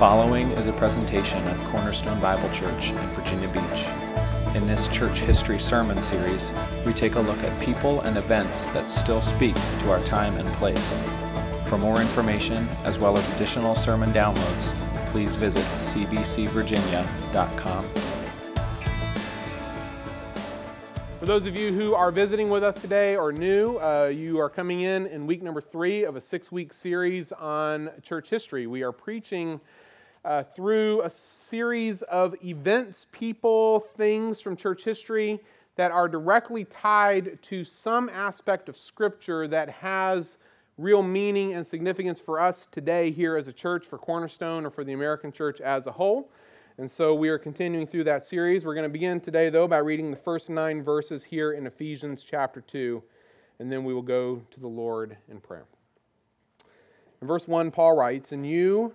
following is a presentation of Cornerstone Bible Church in Virginia Beach. In this church history sermon series, we take a look at people and events that still speak to our time and place. For more information, as well as additional sermon downloads, please visit cbcvirginia.com. For those of you who are visiting with us today or new, uh, you are coming in in week number three of a six week series on church history. We are preaching uh, through a series of events, people, things from church history that are directly tied to some aspect of Scripture that has real meaning and significance for us today here as a church, for Cornerstone, or for the American church as a whole. And so we are continuing through that series. We're going to begin today, though, by reading the first nine verses here in Ephesians chapter 2, and then we will go to the Lord in prayer. In verse 1, Paul writes, And you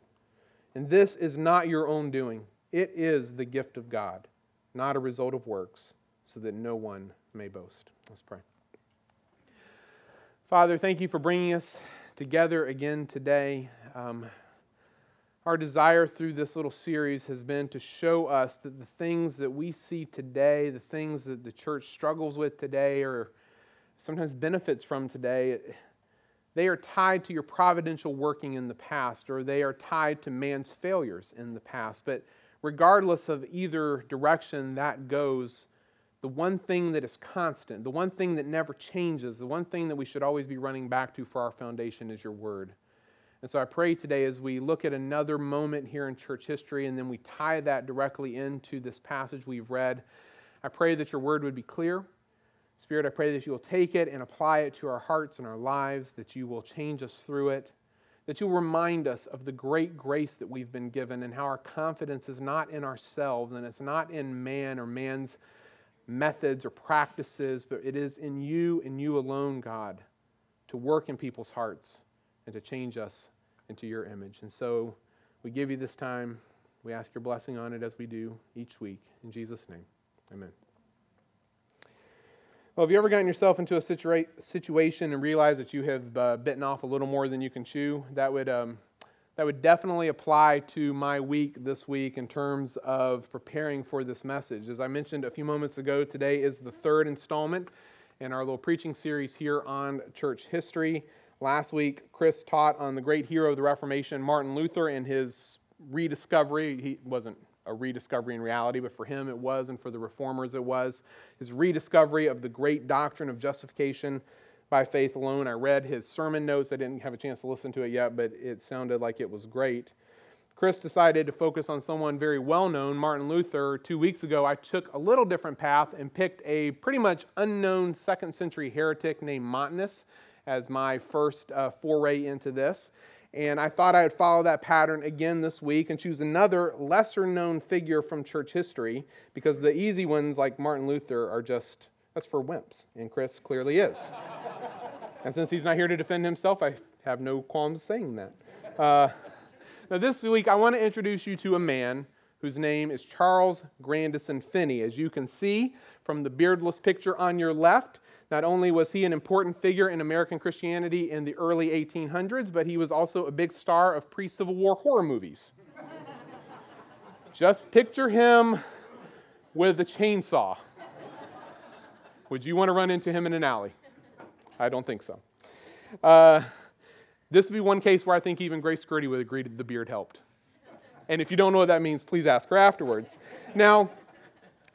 And this is not your own doing, it is the gift of God, not a result of works, so that no one may boast. Let's pray. Father, thank you for bringing us together again today. Um, our desire through this little series has been to show us that the things that we see today, the things that the church struggles with today, or sometimes benefits from today, they are tied to your providential working in the past, or they are tied to man's failures in the past. But regardless of either direction that goes, the one thing that is constant, the one thing that never changes, the one thing that we should always be running back to for our foundation is your word. And so I pray today as we look at another moment here in church history and then we tie that directly into this passage we've read, I pray that your word would be clear Spirit, I pray that you will take it and apply it to our hearts and our lives, that you will change us through it, that you'll remind us of the great grace that we've been given and how our confidence is not in ourselves and it's not in man or man's methods or practices, but it is in you and you alone, God, to work in people's hearts and to change us into your image. And so we give you this time. We ask your blessing on it as we do each week. In Jesus' name, amen. Well, have you ever gotten yourself into a situa- situation and realized that you have uh, bitten off a little more than you can chew? That would, um, that would definitely apply to my week this week in terms of preparing for this message. As I mentioned a few moments ago, today is the third installment in our little preaching series here on church history. Last week, Chris taught on the great hero of the Reformation, Martin Luther, and his rediscovery. He wasn't a rediscovery in reality, but for him it was, and for the reformers it was. His rediscovery of the great doctrine of justification by faith alone. I read his sermon notes. I didn't have a chance to listen to it yet, but it sounded like it was great. Chris decided to focus on someone very well known, Martin Luther. Two weeks ago, I took a little different path and picked a pretty much unknown second century heretic named Montanus as my first uh, foray into this. And I thought I would follow that pattern again this week and choose another lesser known figure from church history because the easy ones, like Martin Luther, are just, that's for wimps. And Chris clearly is. and since he's not here to defend himself, I have no qualms saying that. Uh, now, this week, I want to introduce you to a man whose name is Charles Grandison Finney. As you can see from the beardless picture on your left, not only was he an important figure in American Christianity in the early 1800s, but he was also a big star of pre Civil War horror movies. Just picture him with a chainsaw. Would you want to run into him in an alley? I don't think so. Uh, this would be one case where I think even Grace Skirty would agree that the beard helped. And if you don't know what that means, please ask her afterwards. Now,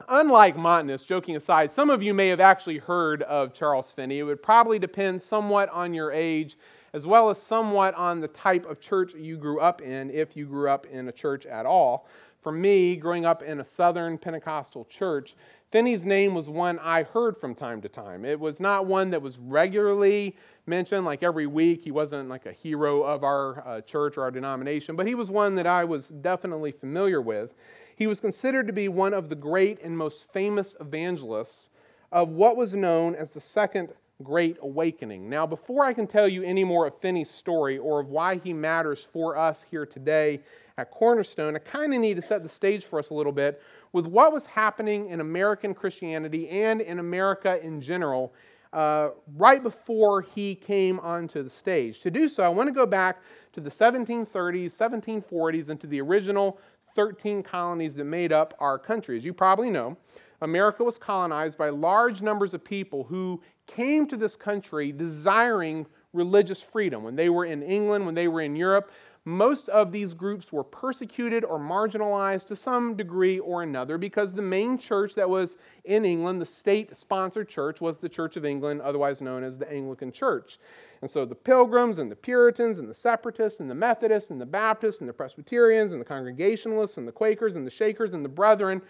unlike Montanus, joking aside, some of you may have actually heard of Charles Finney. It would probably depend somewhat on your age, as well as somewhat on the type of church you grew up in, if you grew up in a church at all. For me, growing up in a Southern Pentecostal church, Finney's name was one I heard from time to time. It was not one that was regularly mentioned, like every week. He wasn't like a hero of our uh, church or our denomination, but he was one that I was definitely familiar with. He was considered to be one of the great and most famous evangelists of what was known as the Second Great Awakening. Now, before I can tell you any more of Finney's story or of why he matters for us here today at Cornerstone, I kind of need to set the stage for us a little bit with what was happening in American Christianity and in America in general uh, right before he came onto the stage. To do so, I want to go back to the 1730s, 1740s, and to the original 13 colonies that made up our country. As you probably know, America was colonized by large numbers of people who came to this country desiring religious freedom. When they were in England, when they were in Europe, most of these groups were persecuted or marginalized to some degree or another because the main church that was in England, the state sponsored church, was the Church of England, otherwise known as the Anglican Church. And so the Pilgrims and the Puritans and the Separatists and the Methodists and the Baptists and the Presbyterians and the Congregationalists and the Quakers and the Shakers and the Brethren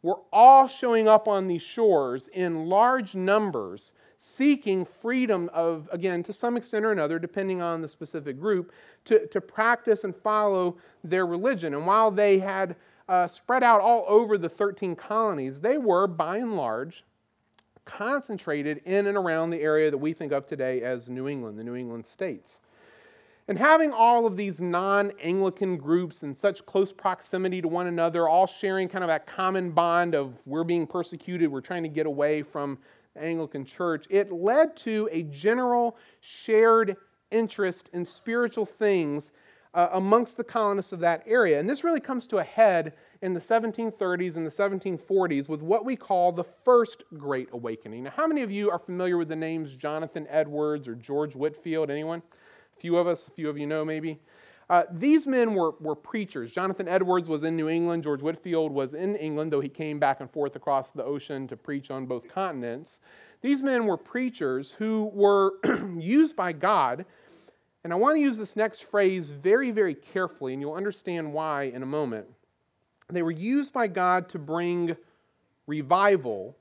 were all showing up on these shores in large numbers seeking freedom of, again, to some extent or another, depending on the specific group, to, to practice and follow their religion. And while they had uh, spread out all over the 13 colonies, they were, by and large, concentrated in and around the area that we think of today as New England, the New England states. And having all of these non Anglican groups in such close proximity to one another, all sharing kind of that common bond of we're being persecuted, we're trying to get away from Anglican Church, it led to a general shared interest in spiritual things uh, amongst the colonists of that area. And this really comes to a head in the 1730s and the 1740s with what we call the First Great Awakening. Now, how many of you are familiar with the names Jonathan Edwards or George Whitefield? Anyone? A few of us, a few of you know maybe. Uh, these men were, were preachers. Jonathan Edwards was in New England. George Whitefield was in England, though he came back and forth across the ocean to preach on both continents. These men were preachers who were used by God. And I want to use this next phrase very, very carefully, and you'll understand why in a moment. They were used by God to bring revival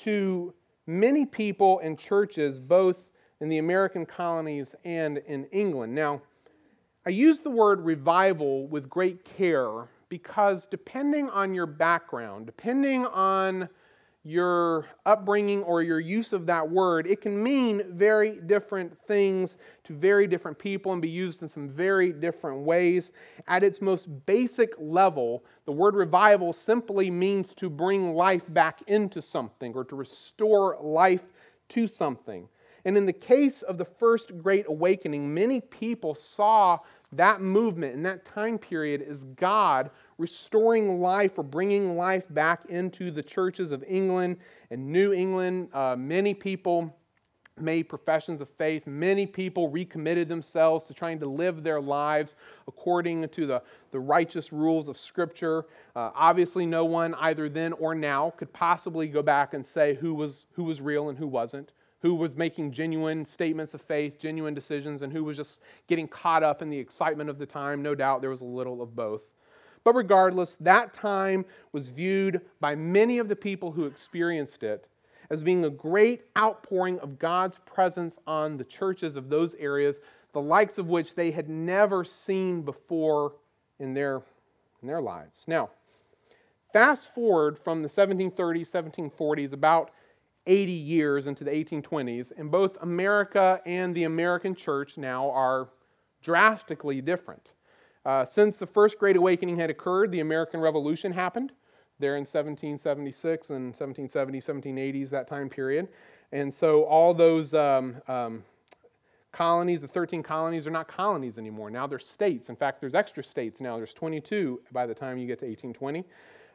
to many people and churches, both in the American colonies and in England. Now, I use the word revival with great care because depending on your background, depending on your upbringing or your use of that word, it can mean very different things to very different people and be used in some very different ways. At its most basic level, the word revival simply means to bring life back into something or to restore life to something. And in the case of the first great awakening, many people saw that movement in that time period is God restoring life or bringing life back into the churches of England and New England. Uh, many people made professions of faith. Many people recommitted themselves to trying to live their lives according to the, the righteous rules of Scripture. Uh, obviously, no one, either then or now, could possibly go back and say who was, who was real and who wasn't who was making genuine statements of faith, genuine decisions, and who was just getting caught up in the excitement of the time. No doubt there was a little of both. But regardless, that time was viewed by many of the people who experienced it as being a great outpouring of God's presence on the churches of those areas, the likes of which they had never seen before in their, in their lives. Now, fast forward from the 1730s, 1740s, about 80 years into the 1820s, and both America and the American church now are drastically different. Uh, since the First Great Awakening had occurred, the American Revolution happened there in 1776 and 1770, 1780s, that time period. And so all those um, um, colonies, the 13 colonies, are not colonies anymore. Now they're states. In fact, there's extra states now. There's 22 by the time you get to 1820.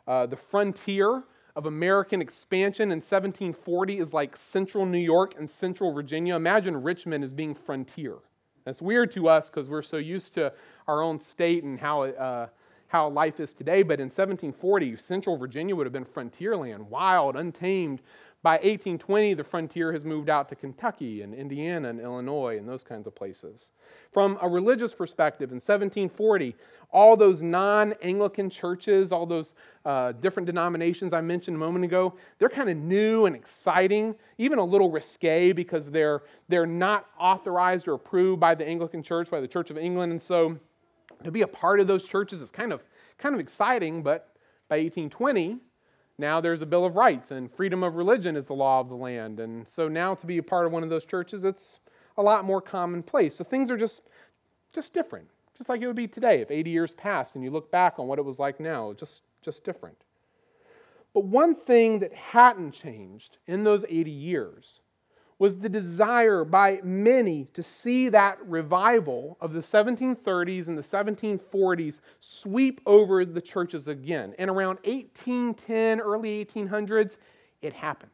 Uh, the frontier of American expansion in 1740 is like central New York and central Virginia. Imagine Richmond as being frontier. That's weird to us because we're so used to our own state and how uh, how life is today, but in 1740, central Virginia would have been frontier land, wild, untamed. By 1820, the frontier has moved out to Kentucky and Indiana and Illinois and those kinds of places. From a religious perspective, in 1740, all those non Anglican churches, all those uh, different denominations I mentioned a moment ago, they're kind of new and exciting, even a little risque because they're, they're not authorized or approved by the Anglican Church, by the Church of England. And so to be a part of those churches is kind of, kind of exciting, but by 1820, now there's a Bill of Rights and freedom of religion is the law of the land. And so now to be a part of one of those churches, it's a lot more commonplace. So things are just, just different, just like it would be today if 80 years passed and you look back on what it was like now, just, just different. But one thing that hadn't changed in those 80 years was the desire by many to see that revival of the 1730s and the 1740s sweep over the churches again. And around 1810, early 1800s, it happened.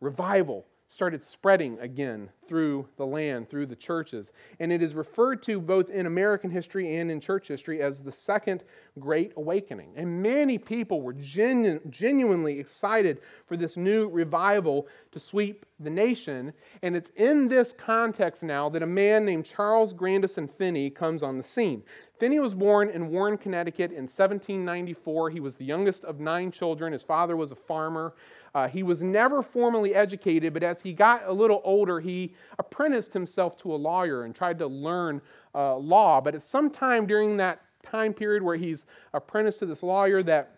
Revival started spreading again through the land, through the churches. And it is referred to both in American history and in church history as the Second Great Awakening. And many people were genu- genuinely excited for this new revival to sweep the nation. And it's in this context now that a man named Charles Grandison Finney comes on the scene. Finney was born in Warren, Connecticut in 1794. He was the youngest of nine children. His father was a farmer. Uh, he was never formally educated, but as he got a little older, he apprenticed himself to a lawyer and tried to learn uh, law. But at some time during that time period where he's apprenticed to this lawyer, that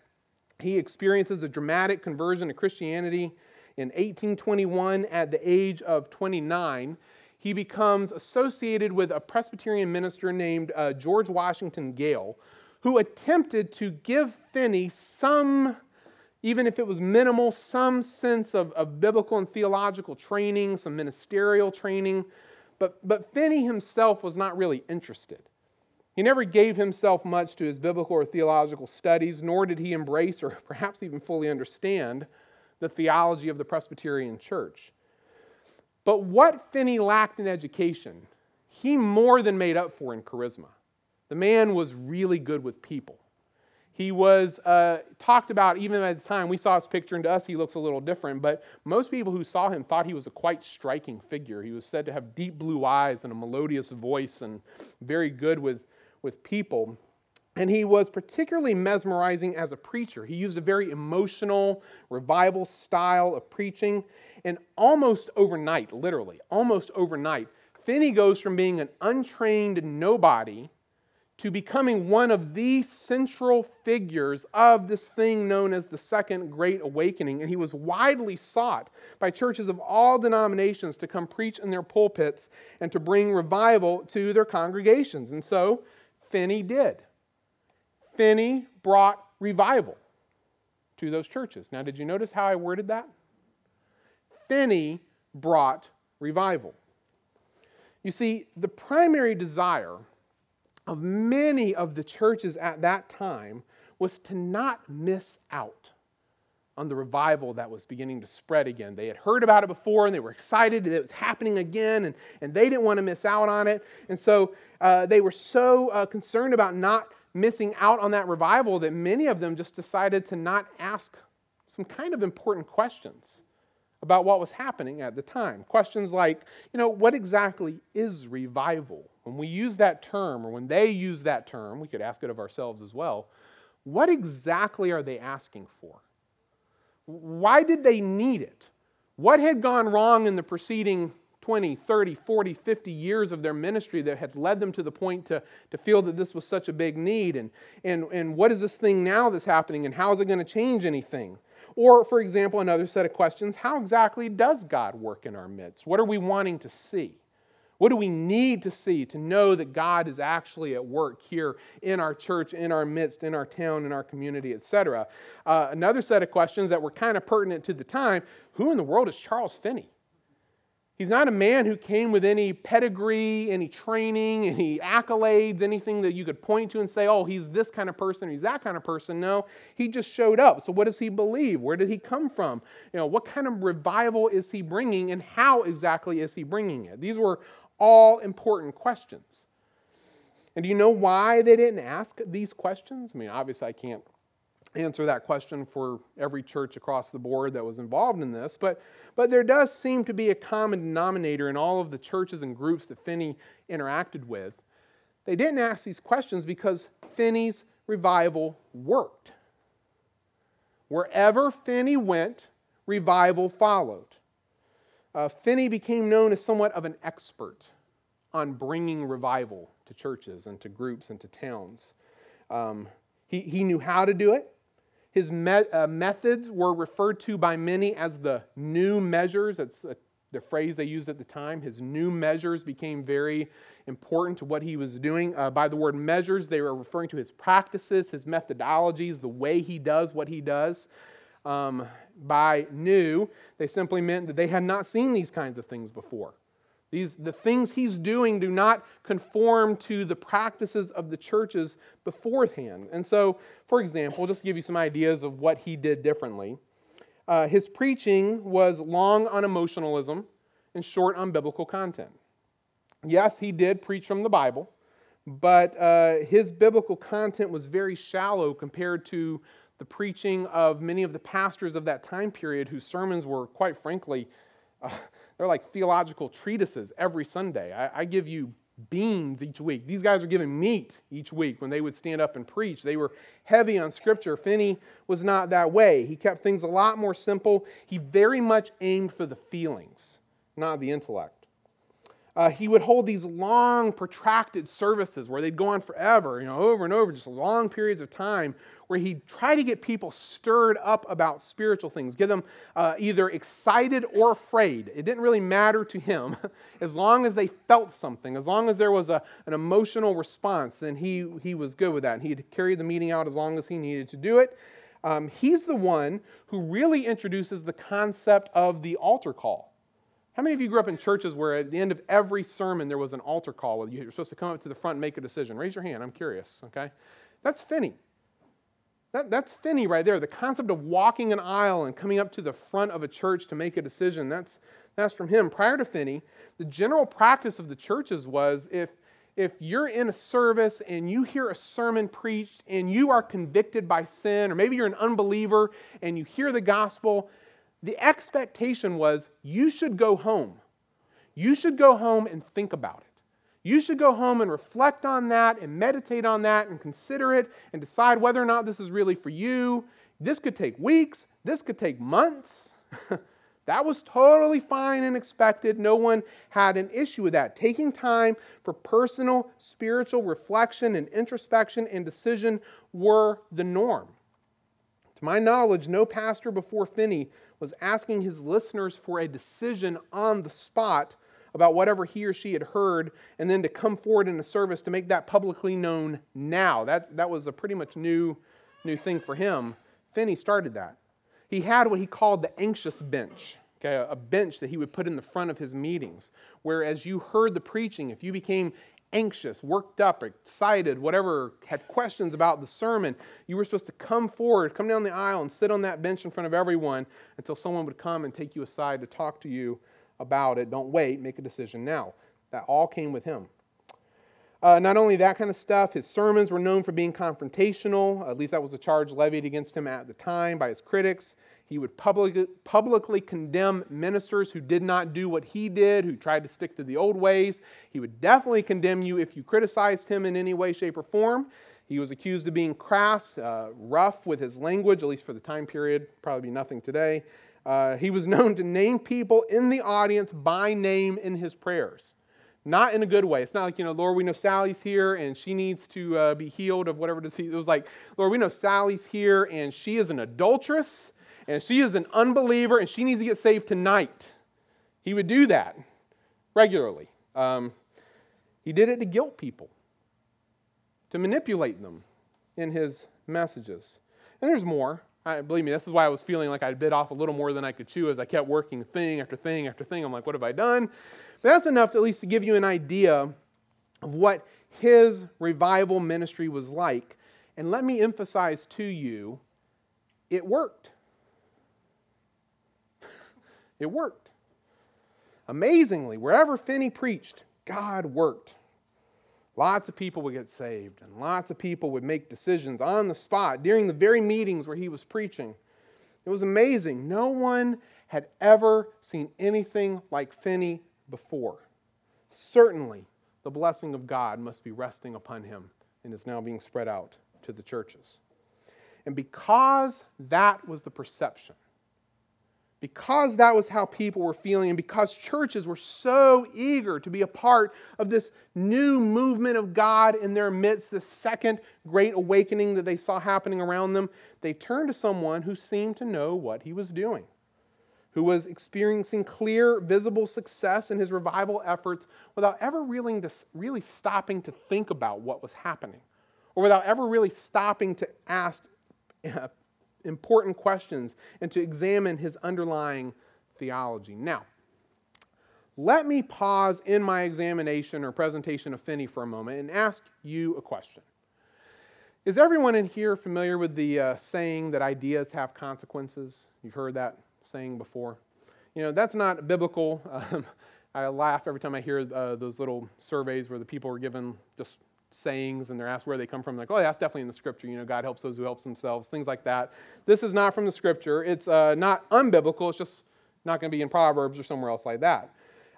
he experiences a dramatic conversion to Christianity. In 1821, at the age of 29, he becomes associated with a Presbyterian minister named uh, George Washington Gale, who attempted to give Finney some even if it was minimal, some sense of, of biblical and theological training, some ministerial training. But, but Finney himself was not really interested. He never gave himself much to his biblical or theological studies, nor did he embrace or perhaps even fully understand the theology of the Presbyterian Church. But what Finney lacked in education, he more than made up for in charisma. The man was really good with people. He was uh, talked about even at the time. We saw his picture, and to us, he looks a little different. But most people who saw him thought he was a quite striking figure. He was said to have deep blue eyes and a melodious voice, and very good with, with people. And he was particularly mesmerizing as a preacher. He used a very emotional, revival style of preaching. And almost overnight, literally, almost overnight, Finney goes from being an untrained nobody to becoming one of the central figures of this thing known as the Second Great Awakening. And he was widely sought by churches of all denominations to come preach in their pulpits and to bring revival to their congregations. And so Finney did. Finney brought revival to those churches. Now, did you notice how I worded that? Finney brought revival. You see, the primary desire of many of the churches at that time was to not miss out on the revival that was beginning to spread again. They had heard about it before and they were excited that it was happening again, and, and they didn't want to miss out on it. And so uh, they were so uh, concerned about not missing out on that revival that many of them just decided to not ask some kind of important questions about what was happening at the time. Questions like, you know, what exactly is revival? When we use that term, or when they use that term, we could ask it of ourselves as well. What exactly are they asking for? Why did they need it? What had gone wrong in the preceding 20, 30, 40, 50 years of their ministry that had led them to the point to, to feel that this was such a big need? And, and, and what is this thing now that's happening, and how is it going to change anything? Or, for example, another set of questions how exactly does God work in our midst? What are we wanting to see? What do we need to see to know that God is actually at work here in our church, in our midst, in our town, in our community, etc.? Uh, another set of questions that were kind of pertinent to the time who in the world is Charles Finney? He's not a man who came with any pedigree, any training, any accolades, anything that you could point to and say, oh, he's this kind of person, he's that kind of person. No, he just showed up. So, what does he believe? Where did he come from? You know, what kind of revival is he bringing, and how exactly is he bringing it? These were all important questions. And do you know why they didn't ask these questions? I mean, obviously, I can't answer that question for every church across the board that was involved in this, but, but there does seem to be a common denominator in all of the churches and groups that Finney interacted with. They didn't ask these questions because Finney's revival worked. Wherever Finney went, revival followed. Uh, Finney became known as somewhat of an expert on bringing revival to churches and to groups and to towns. Um, he, he knew how to do it. His me- uh, methods were referred to by many as the new measures. That's a, the phrase they used at the time. His new measures became very important to what he was doing. Uh, by the word measures, they were referring to his practices, his methodologies, the way he does what he does. Um, by new, they simply meant that they had not seen these kinds of things before. These, the things he's doing do not conform to the practices of the churches beforehand. And so, for example, just to give you some ideas of what he did differently, uh, his preaching was long on emotionalism and short on biblical content. Yes, he did preach from the Bible, but uh, his biblical content was very shallow compared to the preaching of many of the pastors of that time period whose sermons were, quite frankly, uh, they're like theological treatises every Sunday. I, I give you beans each week. These guys are giving meat each week when they would stand up and preach. They were heavy on Scripture. Finney was not that way. He kept things a lot more simple. He very much aimed for the feelings, not the intellect. Uh, he would hold these long, protracted services where they'd go on forever, you know, over and over, just long periods of time, where he'd try to get people stirred up about spiritual things, get them uh, either excited or afraid. It didn't really matter to him. as long as they felt something, as long as there was a, an emotional response, then he, he was good with that. And he'd carry the meeting out as long as he needed to do it. Um, he's the one who really introduces the concept of the altar call. How many of you grew up in churches where at the end of every sermon there was an altar call you're supposed to come up to the front and make a decision? Raise your hand, I'm curious, okay? That's Finney. That, that's Finney right there. The concept of walking an aisle and coming up to the front of a church to make a decision, that's, that's from him. Prior to Finney, the general practice of the churches was if, if you're in a service and you hear a sermon preached and you are convicted by sin, or maybe you're an unbeliever and you hear the gospel, the expectation was you should go home. You should go home and think about it. You should go home and reflect on that and meditate on that and consider it and decide whether or not this is really for you. This could take weeks, this could take months. that was totally fine and expected. No one had an issue with that. Taking time for personal spiritual reflection and introspection and decision were the norm. To my knowledge, no pastor before Finney was asking his listeners for a decision on the spot about whatever he or she had heard, and then to come forward in a service to make that publicly known now. That, that was a pretty much new, new thing for him. Finney started that. He had what he called the anxious bench, okay, a bench that he would put in the front of his meetings, where as you heard the preaching, if you became anxious, worked up, excited, whatever, had questions about the sermon, you were supposed to come forward, come down the aisle, and sit on that bench in front of everyone until someone would come and take you aside to talk to you about it. Don't wait, make a decision now. That all came with him. Uh, not only that kind of stuff, his sermons were known for being confrontational. At least that was a charge levied against him at the time by his critics. He would public, publicly condemn ministers who did not do what he did, who tried to stick to the old ways. He would definitely condemn you if you criticized him in any way, shape, or form. He was accused of being crass, uh, rough with his language, at least for the time period, probably be nothing today. Uh, he was known to name people in the audience by name in his prayers. Not in a good way. It's not like, you know, Lord, we know Sally's here and she needs to uh, be healed of whatever disease. It was like, Lord, we know Sally's here and she is an adulteress and she is an unbeliever and she needs to get saved tonight. He would do that regularly. Um, he did it to guilt people, to manipulate them in his messages. And there's more. Believe me, this is why I was feeling like I'd bit off a little more than I could chew as I kept working thing after thing after thing. I'm like, what have I done? But that's enough to at least to give you an idea of what his revival ministry was like. And let me emphasize to you, it worked. It worked. Amazingly, wherever Finney preached, God worked. Lots of people would get saved, and lots of people would make decisions on the spot during the very meetings where he was preaching. It was amazing. No one had ever seen anything like Finney before. Certainly, the blessing of God must be resting upon him and is now being spread out to the churches. And because that was the perception, because that was how people were feeling, and because churches were so eager to be a part of this new movement of God in their midst, the second great awakening that they saw happening around them, they turned to someone who seemed to know what he was doing, who was experiencing clear, visible success in his revival efforts without ever really, really stopping to think about what was happening, or without ever really stopping to ask important questions and to examine his underlying theology. Now, let me pause in my examination or presentation of Finney for a moment and ask you a question. Is everyone in here familiar with the uh, saying that ideas have consequences? You've heard that saying before. You know, that's not biblical. Um, I laugh every time I hear uh, those little surveys where the people are given just sayings and they're asked where they come from. Like, oh, that's definitely in the scripture. You know, God helps those who helps themselves, things like that. This is not from the scripture. It's uh, not unbiblical. It's just not going to be in Proverbs or somewhere else like that.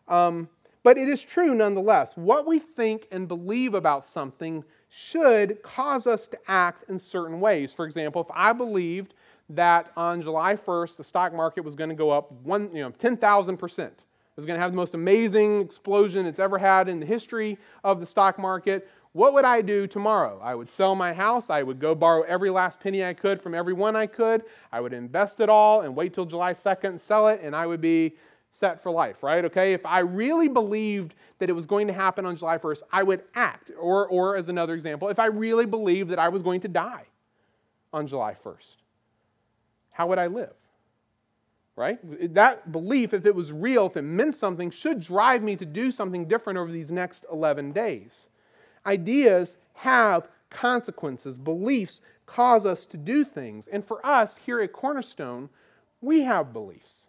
Um, but it is true nonetheless. What we think and believe about something should cause us to act in certain ways. For example, if I believed that on July 1st the stock market was going to go up one, you know, 10,000 percent, It was going to have the most amazing explosion it's ever had in the history of the stock market. What would I do tomorrow? I would sell my house. I would go borrow every last penny I could from everyone I could. I would invest it all and wait till July 2nd and sell it, and I would be set for life, right? Okay, if I really believed that it was going to happen on July 1st, I would act. Or, or as another example, if I really believed that I was going to die on July 1st, how would I live? Right? That belief, if it was real, if it meant something, should drive me to do something different over these next 11 days. Ideas have consequences. Beliefs cause us to do things. And for us here at Cornerstone, we have beliefs.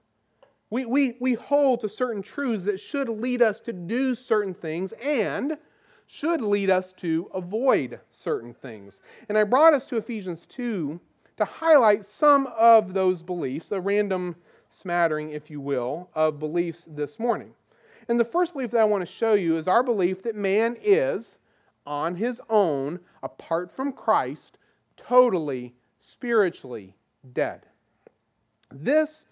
We, we, we hold to certain truths that should lead us to do certain things and should lead us to avoid certain things. And I brought us to Ephesians 2 to highlight some of those beliefs, a random smattering, if you will, of beliefs this morning. And the first belief that I want to show you is our belief that man is on his own, apart from Christ, totally spiritually dead. This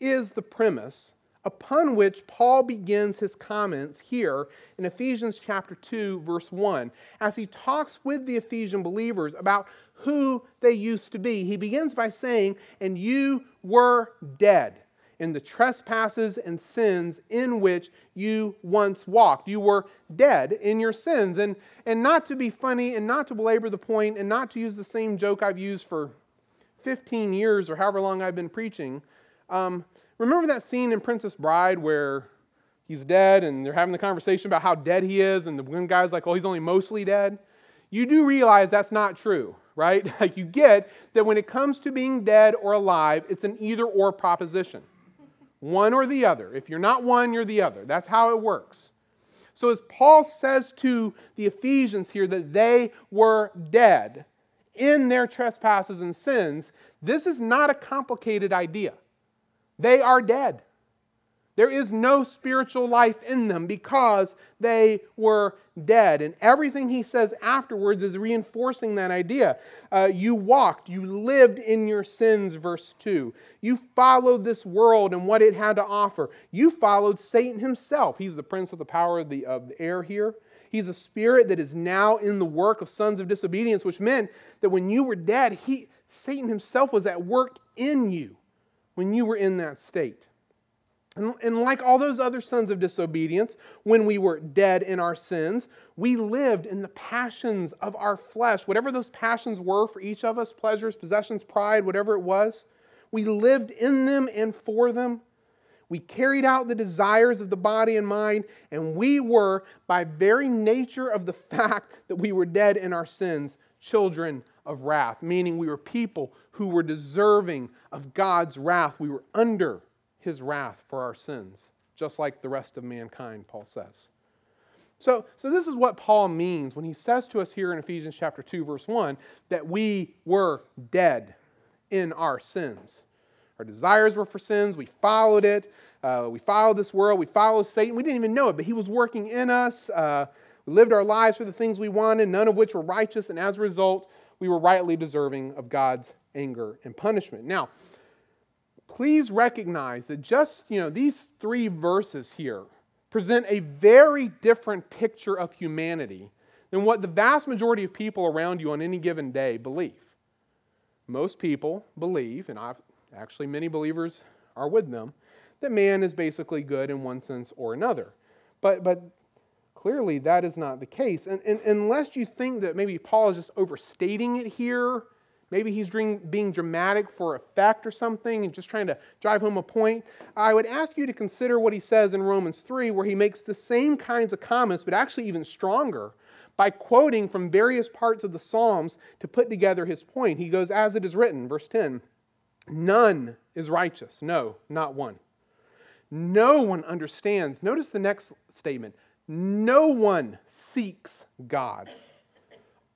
is the premise upon which Paul begins his comments here in Ephesians chapter 2 verse 1 as he talks with the Ephesian believers about who they used to be. He begins by saying, "And you were dead in the trespasses and sins in which you once walked. You were dead in your sins. And, and not to be funny and not to belabor the point and not to use the same joke I've used for 15 years or however long I've been preaching, um, remember that scene in Princess Bride where he's dead and they're having the conversation about how dead he is, and the one guy's like, oh, he's only mostly dead? You do realize that's not true, right? Like you get that when it comes to being dead or alive, it's an either or proposition. One or the other. If you're not one, you're the other. That's how it works. So, as Paul says to the Ephesians here that they were dead in their trespasses and sins, this is not a complicated idea. They are dead. There is no spiritual life in them because they were dead. And everything he says afterwards is reinforcing that idea. Uh, you walked, you lived in your sins, verse 2. You followed this world and what it had to offer. You followed Satan himself. He's the prince of the power of the, of the air here. He's a spirit that is now in the work of sons of disobedience, which meant that when you were dead, he, Satan himself was at work in you when you were in that state. And, and like all those other sons of disobedience, when we were dead in our sins, we lived in the passions of our flesh, whatever those passions were for each of us pleasures, possessions, pride, whatever it was. We lived in them and for them. We carried out the desires of the body and mind, and we were, by very nature of the fact that we were dead in our sins, children of wrath, meaning we were people who were deserving of God's wrath. We were under his wrath for our sins, just like the rest of mankind, Paul says. So, so this is what Paul means when he says to us here in Ephesians chapter 2, verse 1, that we were dead in our sins. Our desires were for sins. We followed it. Uh, we followed this world. We followed Satan. We didn't even know it, but he was working in us. Uh, we lived our lives for the things we wanted, none of which were righteous, and as a result, we were rightly deserving of God's anger and punishment. Now, please recognize that just, you know, these three verses here present a very different picture of humanity than what the vast majority of people around you on any given day believe. Most people believe, and I've, actually many believers are with them, that man is basically good in one sense or another. But, but clearly that is not the case. And, and unless you think that maybe Paul is just overstating it here Maybe he's being dramatic for effect or something and just trying to drive home a point. I would ask you to consider what he says in Romans 3, where he makes the same kinds of comments, but actually even stronger, by quoting from various parts of the Psalms to put together his point. He goes, As it is written, verse 10 None is righteous. No, not one. No one understands. Notice the next statement no one seeks God.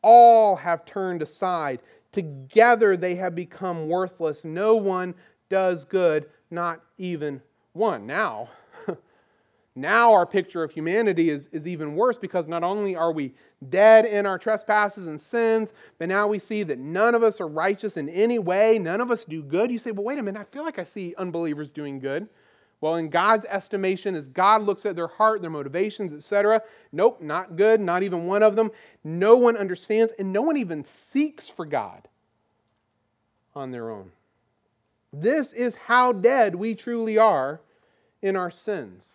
All have turned aside. Together they have become worthless. No one does good, not even one. Now, now our picture of humanity is, is even worse because not only are we dead in our trespasses and sins, but now we see that none of us are righteous in any way. None of us do good. You say, well, wait a minute, I feel like I see unbelievers doing good. Well, in God's estimation, as God looks at their heart, their motivations, etc., nope, not good, not even one of them. No one understands, and no one even seeks for God on their own. This is how dead we truly are in our sins.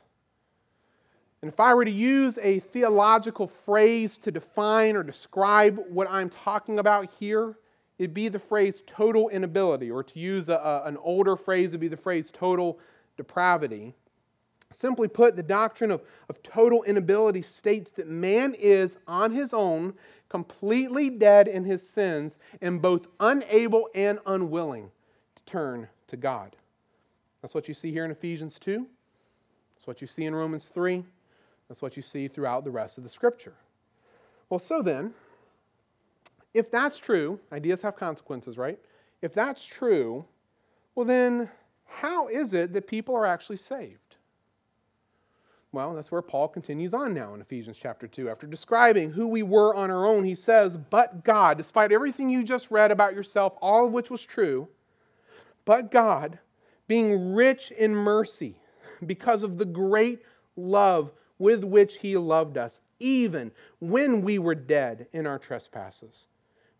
And if I were to use a theological phrase to define or describe what I'm talking about here, it'd be the phrase total inability, or to use a, a, an older phrase, it'd be the phrase total depravity. Simply put, the doctrine of, of total inability states that man is, on his own, completely dead in his sins and both unable and unwilling to turn to God. That's what you see here in Ephesians 2. That's what you see in Romans 3. That's what you see throughout the rest of the scripture. Well, so then, if that's true, ideas have consequences, right? If that's true, well, then how is it that people are actually saved? Well, that's where Paul continues on now in Ephesians chapter 2. After describing who we were on our own, he says, But God, despite everything you just read about yourself, all of which was true, but God, being rich in mercy, because of the great love with which he loved us, even when we were dead in our trespasses,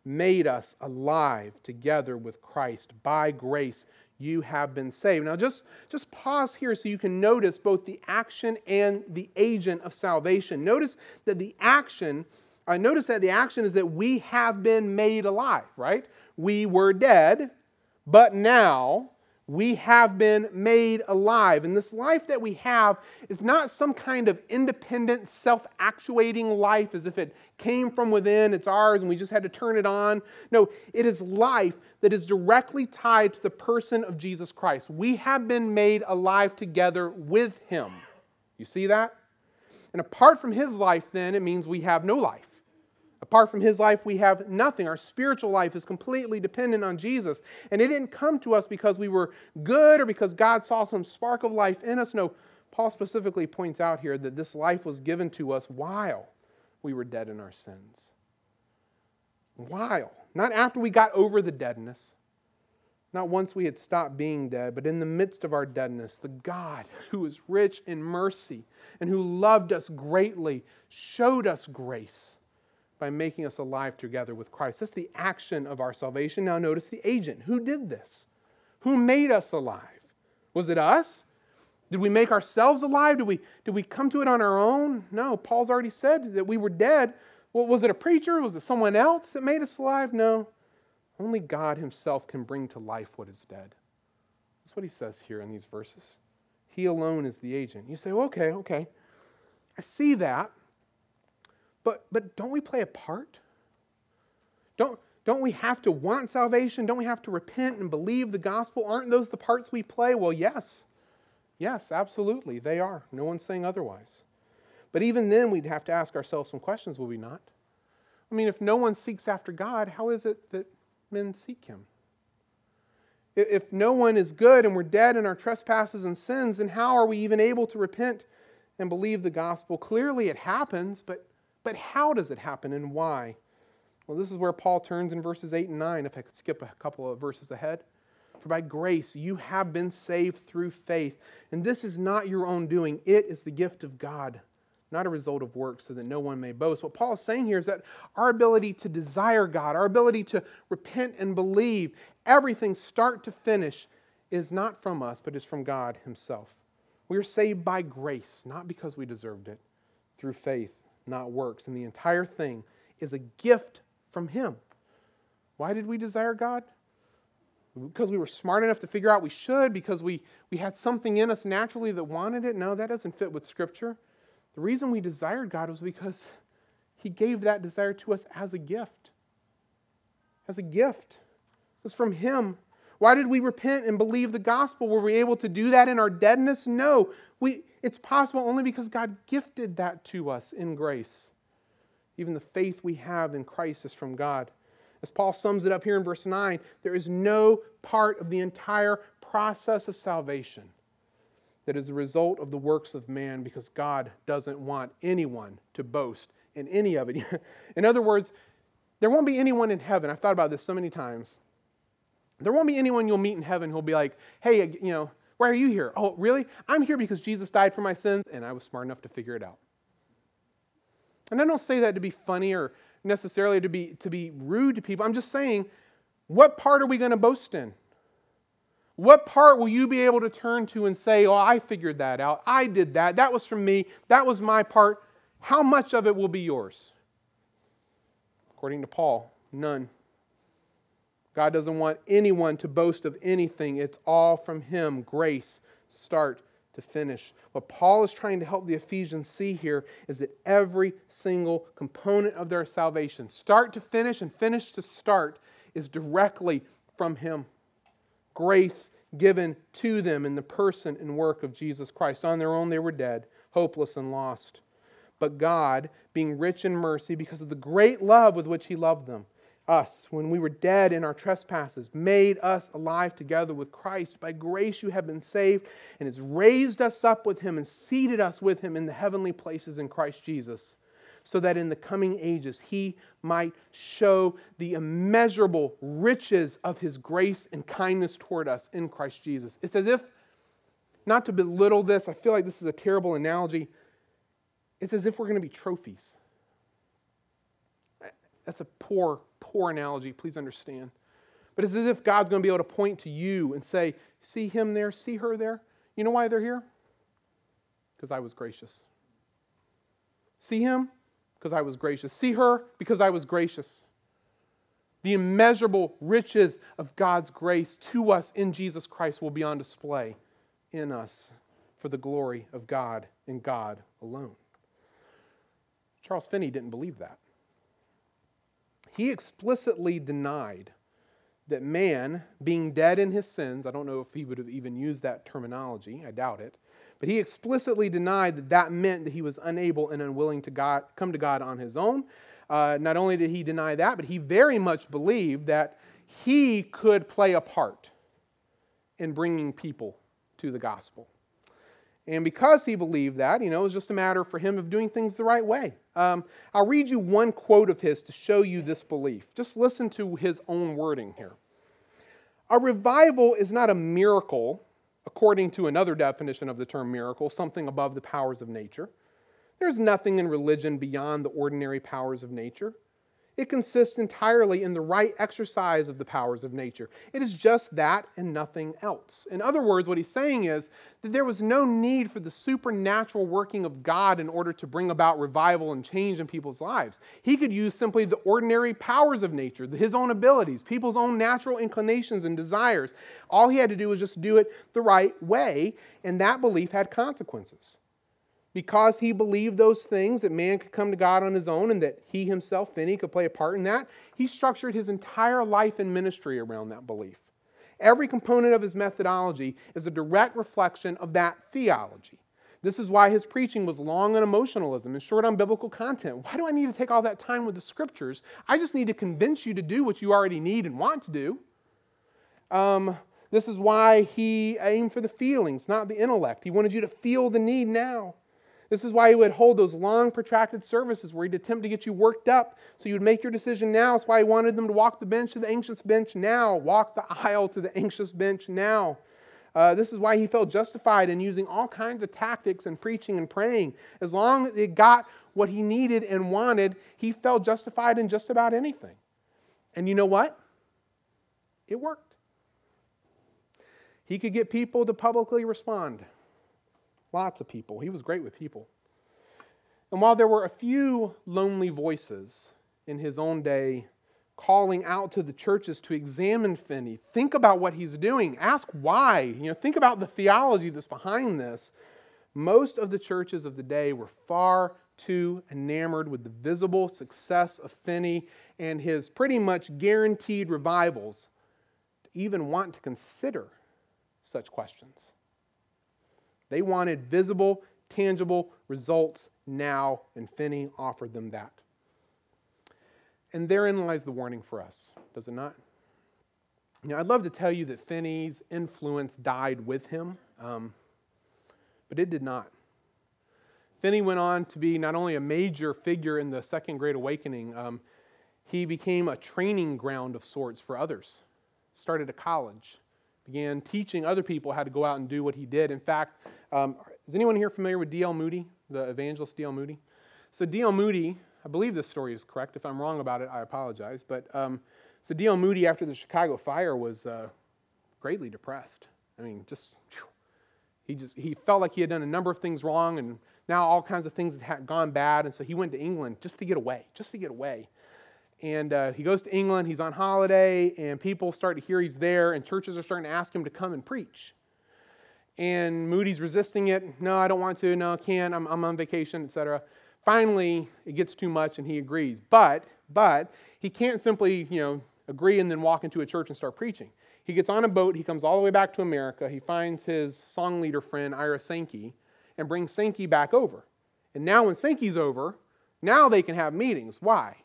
made us alive together with Christ. By grace, you have been saved. Now, just, just pause here so you can notice both the action and the agent of salvation. Notice that the action, uh, notice that the action is that we have been made alive, right? We were dead, but now we have been made alive. And this life that we have is not some kind of independent, self actuating life as if it came from within, it's ours, and we just had to turn it on. No, it is life that is directly tied to the person of Jesus Christ. We have been made alive together with Him. You see that? And apart from His life, then, it means we have no life. Apart from his life, we have nothing. Our spiritual life is completely dependent on Jesus. And it didn't come to us because we were good or because God saw some spark of life in us. No, Paul specifically points out here that this life was given to us while we were dead in our sins. While. Not after we got over the deadness, not once we had stopped being dead, but in the midst of our deadness, the God who is rich in mercy and who loved us greatly showed us grace by making us alive together with Christ. That's the action of our salvation. Now, notice the agent. Who did this? Who made us alive? Was it us? Did we make ourselves alive? Did we, did we come to it on our own? No, Paul's already said that we were dead. Well, was it a preacher? Was it someone else that made us alive? No. Only God Himself can bring to life what is dead. That's what He says here in these verses. He alone is the agent. You say, well, okay, okay. I see that. But, but don't we play a part? Don't, don't we have to want salvation? Don't we have to repent and believe the gospel? Aren't those the parts we play? Well, yes. Yes, absolutely. They are. No one's saying otherwise. But even then, we'd have to ask ourselves some questions, will we not? I mean, if no one seeks after God, how is it that men seek him? If no one is good and we're dead in our trespasses and sins, then how are we even able to repent and believe the gospel? Clearly it happens, but, but how does it happen and why? Well, this is where Paul turns in verses 8 and 9, if I could skip a couple of verses ahead. For by grace you have been saved through faith. And this is not your own doing, it is the gift of God, not a result of works, so that no one may boast. What Paul is saying here is that our ability to desire God, our ability to repent and believe, everything start to finish, is not from us, but is from God Himself. We are saved by grace, not because we deserved it, through faith, not works. And the entire thing is a gift from Him. Why did we desire God? because we were smart enough to figure out we should, because we, we had something in us naturally that wanted it. No, that doesn't fit with Scripture. The reason we desired God was because He gave that desire to us as a gift. As a gift. It was from Him. Why did we repent and believe the gospel? Were we able to do that in our deadness? No. We, it's possible only because God gifted that to us in grace. Even the faith we have in Christ is from God. As Paul sums it up here in verse 9, there is no part of the entire process of salvation that is the result of the works of man because God doesn't want anyone to boast in any of it. in other words, there won't be anyone in heaven. I've thought about this so many times. There won't be anyone you'll meet in heaven who'll be like, hey, uh, you know, why are you here? Oh, really? I'm here because Jesus died for my sins and I was smart enough to figure it out. And I don't say that to be funny or necessarily to be, to be rude to people. I'm just saying, what part are we going to boast in? What part will you be able to turn to and say, Oh, I figured that out. I did that. That was from me. That was my part. How much of it will be yours? According to Paul, none. God doesn't want anyone to boast of anything. It's all from Him. Grace, start to finish. What Paul is trying to help the Ephesians see here is that every single component of their salvation, start to finish and finish to start, is directly from Him. Grace given to them in the person and work of Jesus Christ. On their own, they were dead, hopeless, and lost. But God, being rich in mercy because of the great love with which He loved them, us when we were dead in our trespasses, made us alive together with Christ. By grace you have been saved, and has raised us up with him and seated us with him in the heavenly places in Christ Jesus, so that in the coming ages he might show the immeasurable riches of his grace and kindness toward us in Christ Jesus. It's as if, not to belittle this, I feel like this is a terrible analogy. It's as if we're going to be trophies. That's a poor poor analogy, please understand. But it's as if God's going to be able to point to you and say, See him there, see her there. You know why they're here? Because I was gracious. See him? Because I was gracious. See her? Because I was gracious. The immeasurable riches of God's grace to us in Jesus Christ will be on display in us for the glory of God and God alone. Charles Finney didn't believe that. He explicitly denied that man, being dead in his sins, I don't know if he would have even used that terminology, I doubt it, but he explicitly denied that that meant that he was unable and unwilling to God, come to God on his own. Uh, not only did he deny that, but he very much believed that he could play a part in bringing people to the gospel. And because he believed that, you know, it was just a matter for him of doing things the right way. Um, I'll read you one quote of his to show you this belief. Just listen to his own wording here. A revival is not a miracle, according to another definition of the term miracle, something above the powers of nature. There's nothing in religion beyond the ordinary powers of nature. It consists entirely in the right exercise of the powers of nature. It is just that and nothing else. In other words, what he's saying is that there was no need for the supernatural working of God in order to bring about revival and change in people's lives. He could use simply the ordinary powers of nature, his own abilities, people's own natural inclinations and desires. All he had to do was just do it the right way, and that belief had consequences because he believed those things that man could come to God on his own and that he himself, Finney, could play a part in that, he structured his entire life and ministry around that belief. Every component of his methodology is a direct reflection of that theology. This is why his preaching was long on emotionalism and short on biblical content. Why do I need to take all that time with the scriptures? I just need to convince you to do what you already need and want to do. Um, this is why he aimed for the feelings, not the intellect. He wanted you to feel the need now. This is why he would hold those long, protracted services where he'd attempt to get you worked up so you would make your decision now. That's why he wanted them to walk the bench to the anxious bench now, walk the aisle to the anxious bench now. Uh, this is why he felt justified in using all kinds of tactics and preaching and praying. As long as it got what he needed and wanted, he felt justified in just about anything. And you know what? It worked. He could get people to publicly respond. Lots of people. He was great with people. And while there were a few lonely voices in his own day calling out to the churches to examine Finney, think about what he's doing, ask why, you know, think about the theology that's behind this. Most of the churches of the day were far too enamored with the visible success of Finney and his pretty much guaranteed revivals to even want to consider such questions. They wanted visible, tangible results now, and Finney offered them that. And therein lies the warning for us, does it not? You know, I'd love to tell you that Finney's influence died with him, um, but it did not. Finney went on to be not only a major figure in the Second Great Awakening, um, he became a training ground of sorts for others. Started a college, began teaching other people how to go out and do what he did. In fact, um, is anyone here familiar with D.L. Moody, the evangelist D.L. Moody? So, D.L. Moody, I believe this story is correct. If I'm wrong about it, I apologize. But um, so, D.L. Moody, after the Chicago fire, was uh, greatly depressed. I mean, just, he just, he felt like he had done a number of things wrong, and now all kinds of things had gone bad. And so he went to England just to get away, just to get away. And uh, he goes to England, he's on holiday, and people start to hear he's there, and churches are starting to ask him to come and preach. And Moody's resisting it. No, I don't want to. No, I can't. I'm, I'm on vacation, etc. Finally, it gets too much, and he agrees. But, but he can't simply, you know, agree and then walk into a church and start preaching. He gets on a boat. He comes all the way back to America. He finds his song leader friend Ira Sankey, and brings Sankey back over. And now, when Sankey's over, now they can have meetings. Why?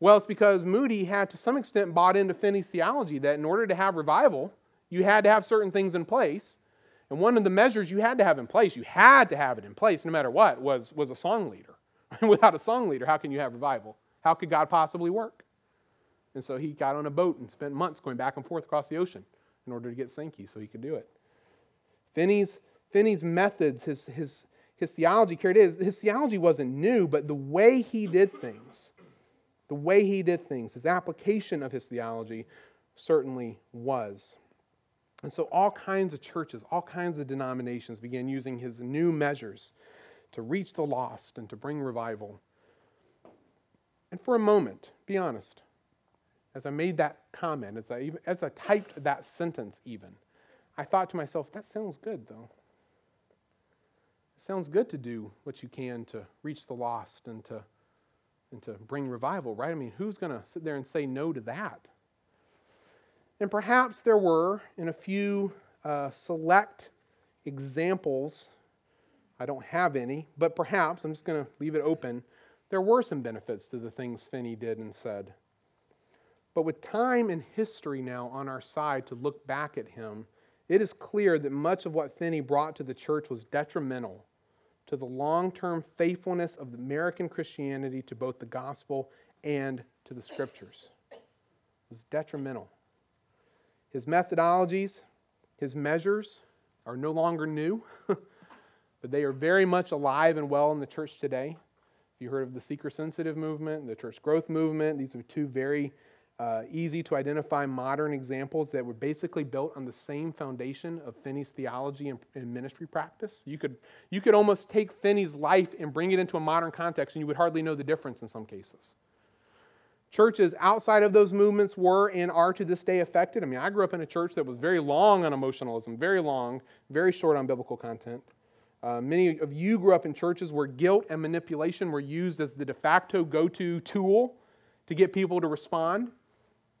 Well, it's because Moody had to some extent bought into Finney's theology that in order to have revival, you had to have certain things in place. And one of the measures you had to have in place, you had to have it in place no matter what, was, was a song leader. Without a song leader, how can you have revival? How could God possibly work? And so he got on a boat and spent months going back and forth across the ocean in order to get Sankey so he could do it. Finney's, Finney's methods, his, his, his theology carried his, his theology wasn't new, but the way he did things the way he did things, his application of his theology certainly was. And so all kinds of churches, all kinds of denominations began using his new measures to reach the lost and to bring revival. And for a moment, be honest, as I made that comment, as I, as I typed that sentence even, I thought to myself, that sounds good though. It sounds good to do what you can to reach the lost and to and to bring revival, right? I mean, who's going to sit there and say no to that? And perhaps there were, in a few uh, select examples, I don't have any, but perhaps, I'm just going to leave it open, there were some benefits to the things Finney did and said. But with time and history now on our side to look back at him, it is clear that much of what Finney brought to the church was detrimental to the long term faithfulness of American Christianity to both the gospel and to the scriptures. It was detrimental. His methodologies, his measures are no longer new, but they are very much alive and well in the church today. You heard of the seeker sensitive movement, the church growth movement, these are two very uh, easy to identify modern examples that were basically built on the same foundation of Finney's theology and, and, ministry practice. You could, you could almost take Finney's life and bring it into a modern context, and you would hardly know the difference in some cases. Churches outside of those movements were and are to this day affected. I mean, I grew up in a church that was very long on emotionalism, very long, very short on biblical content. Uh, many of you grew up in churches where guilt and manipulation were used as the de facto go to tool to get people to respond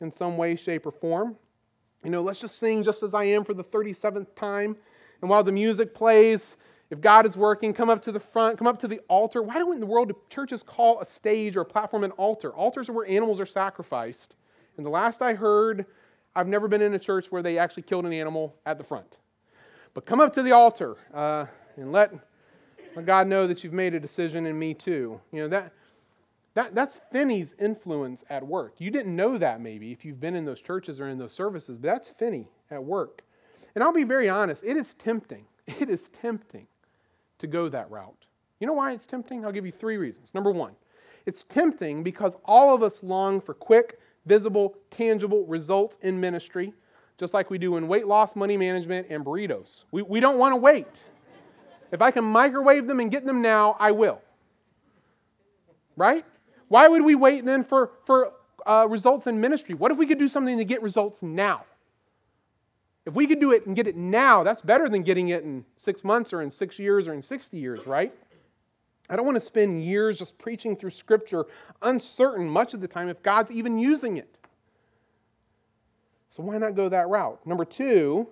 in some way, shape, or form. You know, let's just sing just as I am for the 37th time. And while the music plays, If God is working, come up to the front, come up to the altar. Why don't in the world do churches call a stage or a platform an altar? Altars are where animals are sacrificed. And the last I heard, I've never been in a church where they actually killed an animal at the front. But come up to the altar uh, and let, let God know that you've made a decision in me too. You know, that, that, that's Finney's influence at work. You didn't know that maybe if you've been in those churches or in those services, but that's Finney at work. And I'll be very honest, it is tempting. It is tempting to go that route. You know why it's tempting? I'll give you three reasons. Number one, it's tempting because all of us long for quick, visible, tangible results in ministry, just like we do in weight loss, money management, and burritos. We, we don't want to wait. If I can microwave them and get them now, I will. Right? Why would we wait then for, for uh, results in ministry? What if we could do something to get results now? If we could do it and get it now, that's better than getting it in six months or in six years or in 60 years, right? I don't want to spend years just preaching through Scripture, uncertain much of the time if God's even using it. So why not go that route? Number two,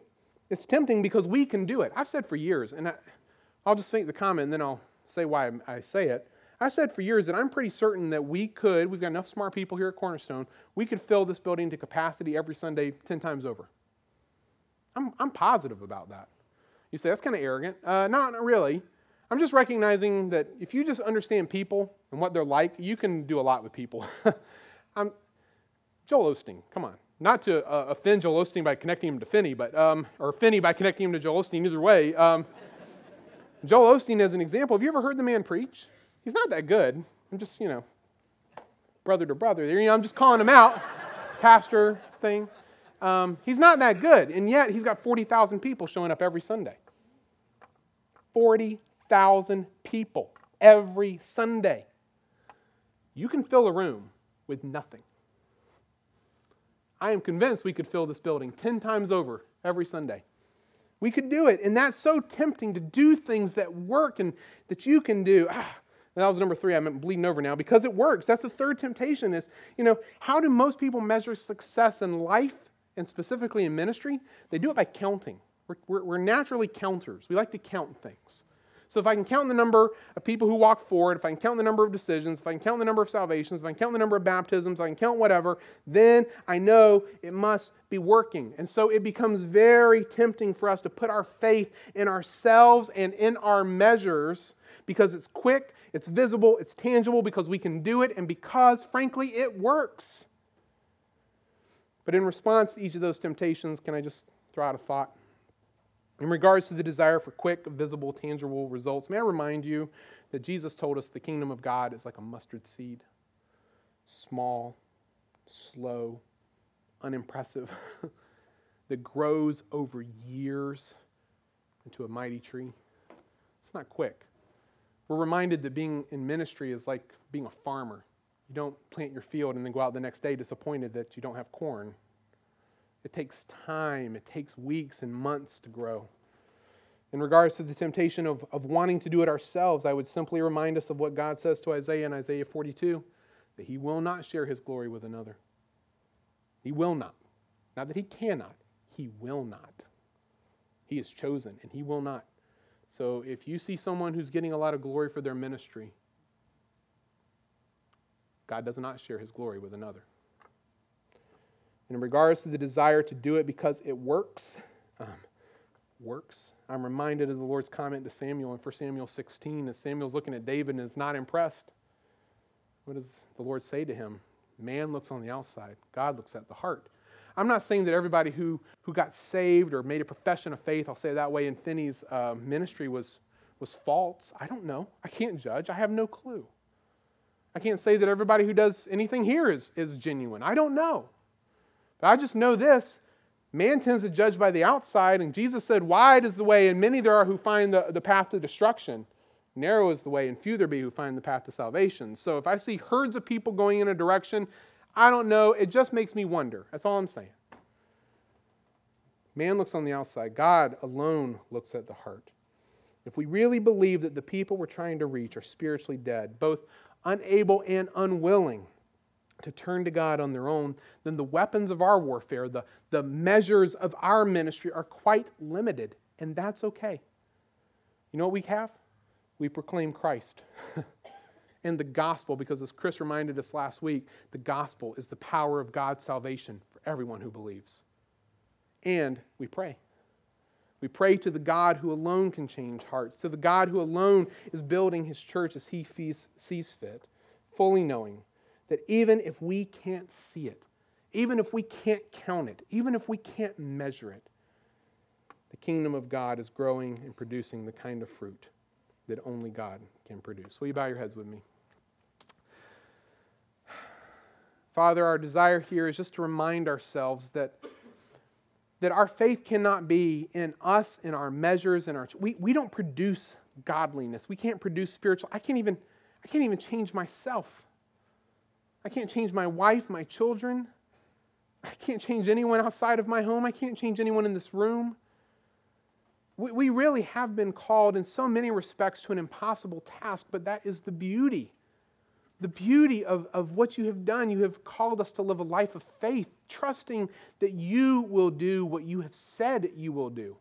it's tempting because we can do it. I've said for years, and I, will just make the comment and then I'll say why I say it. I said for years that I'm pretty certain that we could, we've got enough smart people here at Cornerstone, we could fill this building to capacity every Sunday 10 times over. I'm, I'm positive about that. You say, that's kind of arrogant. Uh, not really. I'm just recognizing that if you just understand people and what they're like, you can do a lot with people. I'm, Joel Osteen, come on. Not to uh, offend Joel Osteen by connecting him to Finney, but, um, or Finney by connecting him to Joel Osteen, either way. Um, Joel Osteen, as an example, have you ever heard the man preach? He's not that good. I'm just, you know, brother to brother. You know, I'm just calling him out, pastor thing. Um, he's not that good, and yet he's got 40,000 people showing up every Sunday. 40,000 people every Sunday. You can fill a room with nothing. I am convinced we could fill this building 10 times over every Sunday. We could do it, and that's so tempting to do things that work and that you can do. Ah, that was number three. I'm bleeding over now because it works. That's the third temptation is, you know, how do most people measure success in life and specifically in ministry? They do it by counting. We're, we're, we're naturally counters. We like to count things. So if I can count the number of people who walk forward, if I can count the number of decisions, if I can count the number of salvations, if I can count the number of baptisms, I can count whatever, then I know it must be working. And so it becomes very tempting for us to put our faith in ourselves and in our measures because it's quick, it's visible, it's tangible, because we can do it, and because, frankly, it works. But in response to each of those temptations, can I just throw out a thought? In regards to the desire for quick, visible, tangible results, may I remind you that Jesus told us the kingdom of God is like a mustard seed small, slow, unimpressive, that grows over years into a mighty tree. It's not quick. We're reminded that being in ministry is like being a farmer. You don't plant your field and then go out the next day disappointed that you don't have corn. It takes time, it takes weeks and months to grow. In regards to the temptation of, of wanting to do it ourselves, I would simply remind us of what God says to Isaiah in Isaiah 42 that he will not share his glory with another. He will not. Not that he cannot, he will not. He is chosen and he will not. So if you see someone who's getting a lot of glory for their ministry, God does not share his glory with another. And in regards to the desire to do it because it works, um, works. I'm reminded of the Lord's comment to Samuel in 1 Samuel 16 as Samuel's looking at David and is not impressed. What does the Lord say to him? Man looks on the outside, God looks at the heart. I'm not saying that everybody who, who got saved or made a profession of faith, I'll say that way, in Finney's uh, ministry was, was false. I don't know. I can't judge. I have no clue. I can't say that everybody who does anything here is, is genuine. I don't know. But I just know this man tends to judge by the outside, and Jesus said, Wide is the way, and many there are who find the, the path to destruction. Narrow is the way, and few there be who find the path to salvation. So if I see herds of people going in a direction I don't know. It just makes me wonder. That's all I'm saying. Man looks on the outside, God alone looks at the heart. If we really believe that the people we're trying to reach are spiritually dead, both unable and unwilling to turn to God on their own, then the weapons of our warfare, the, the measures of our ministry are quite limited, and that's okay. You know what we have? We proclaim Christ. and the gospel, because as Chris reminded us last week, the gospel is the power of God's salvation for everyone who believes. And we pray. We pray to the God who alone can change hearts, to the God who alone is building his church as he sees fit, fully knowing that even if we can't see it, even if we can't count it, even if we can't measure it, the kingdom of God is growing and producing the kind of fruit that only God can produce. Will you bow your heads with me? Father, our desire here is just to remind ourselves that, that our faith cannot be in us, in our measures, in our we, we don't produce godliness. We can't produce spiritual. I can't even I can't even change myself. I can't change my wife, my children. I can't change anyone outside of my home. I can't change anyone in this room. We, we really have been called in so many respects to an impossible task, but that is the beauty. The beauty of, of what you have done. You have called us to live a life of faith, trusting that you will do what you have said you will do.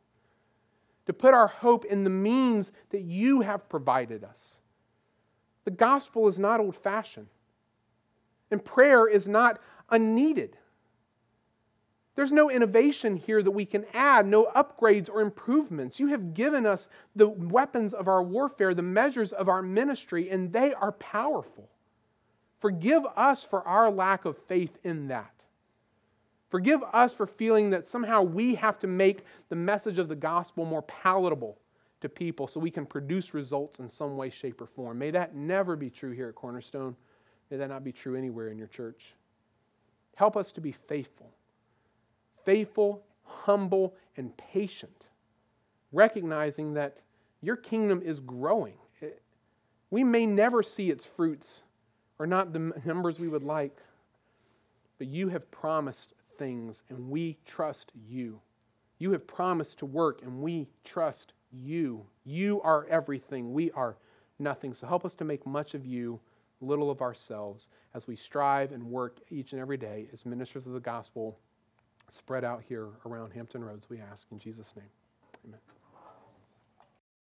To put our hope in the means that you have provided us. The gospel is not old fashioned, and prayer is not unneeded. There's no innovation here that we can add, no upgrades or improvements. You have given us the weapons of our warfare, the measures of our ministry, and they are powerful. Forgive us for our lack of faith in that. Forgive us for feeling that somehow we have to make the message of the gospel more palatable to people so we can produce results in some way, shape, or form. May that never be true here at Cornerstone. May that not be true anywhere in your church. Help us to be faithful faithful, humble, and patient, recognizing that your kingdom is growing. We may never see its fruits or not the numbers we would like, but you have promised things and we trust you. You have promised to work and we trust you. You are everything. We are nothing. So help us to make much of you, little of ourselves, as we strive and work each and every day as ministers of the gospel spread out here around Hampton Roads, we ask in Jesus' name. Amen.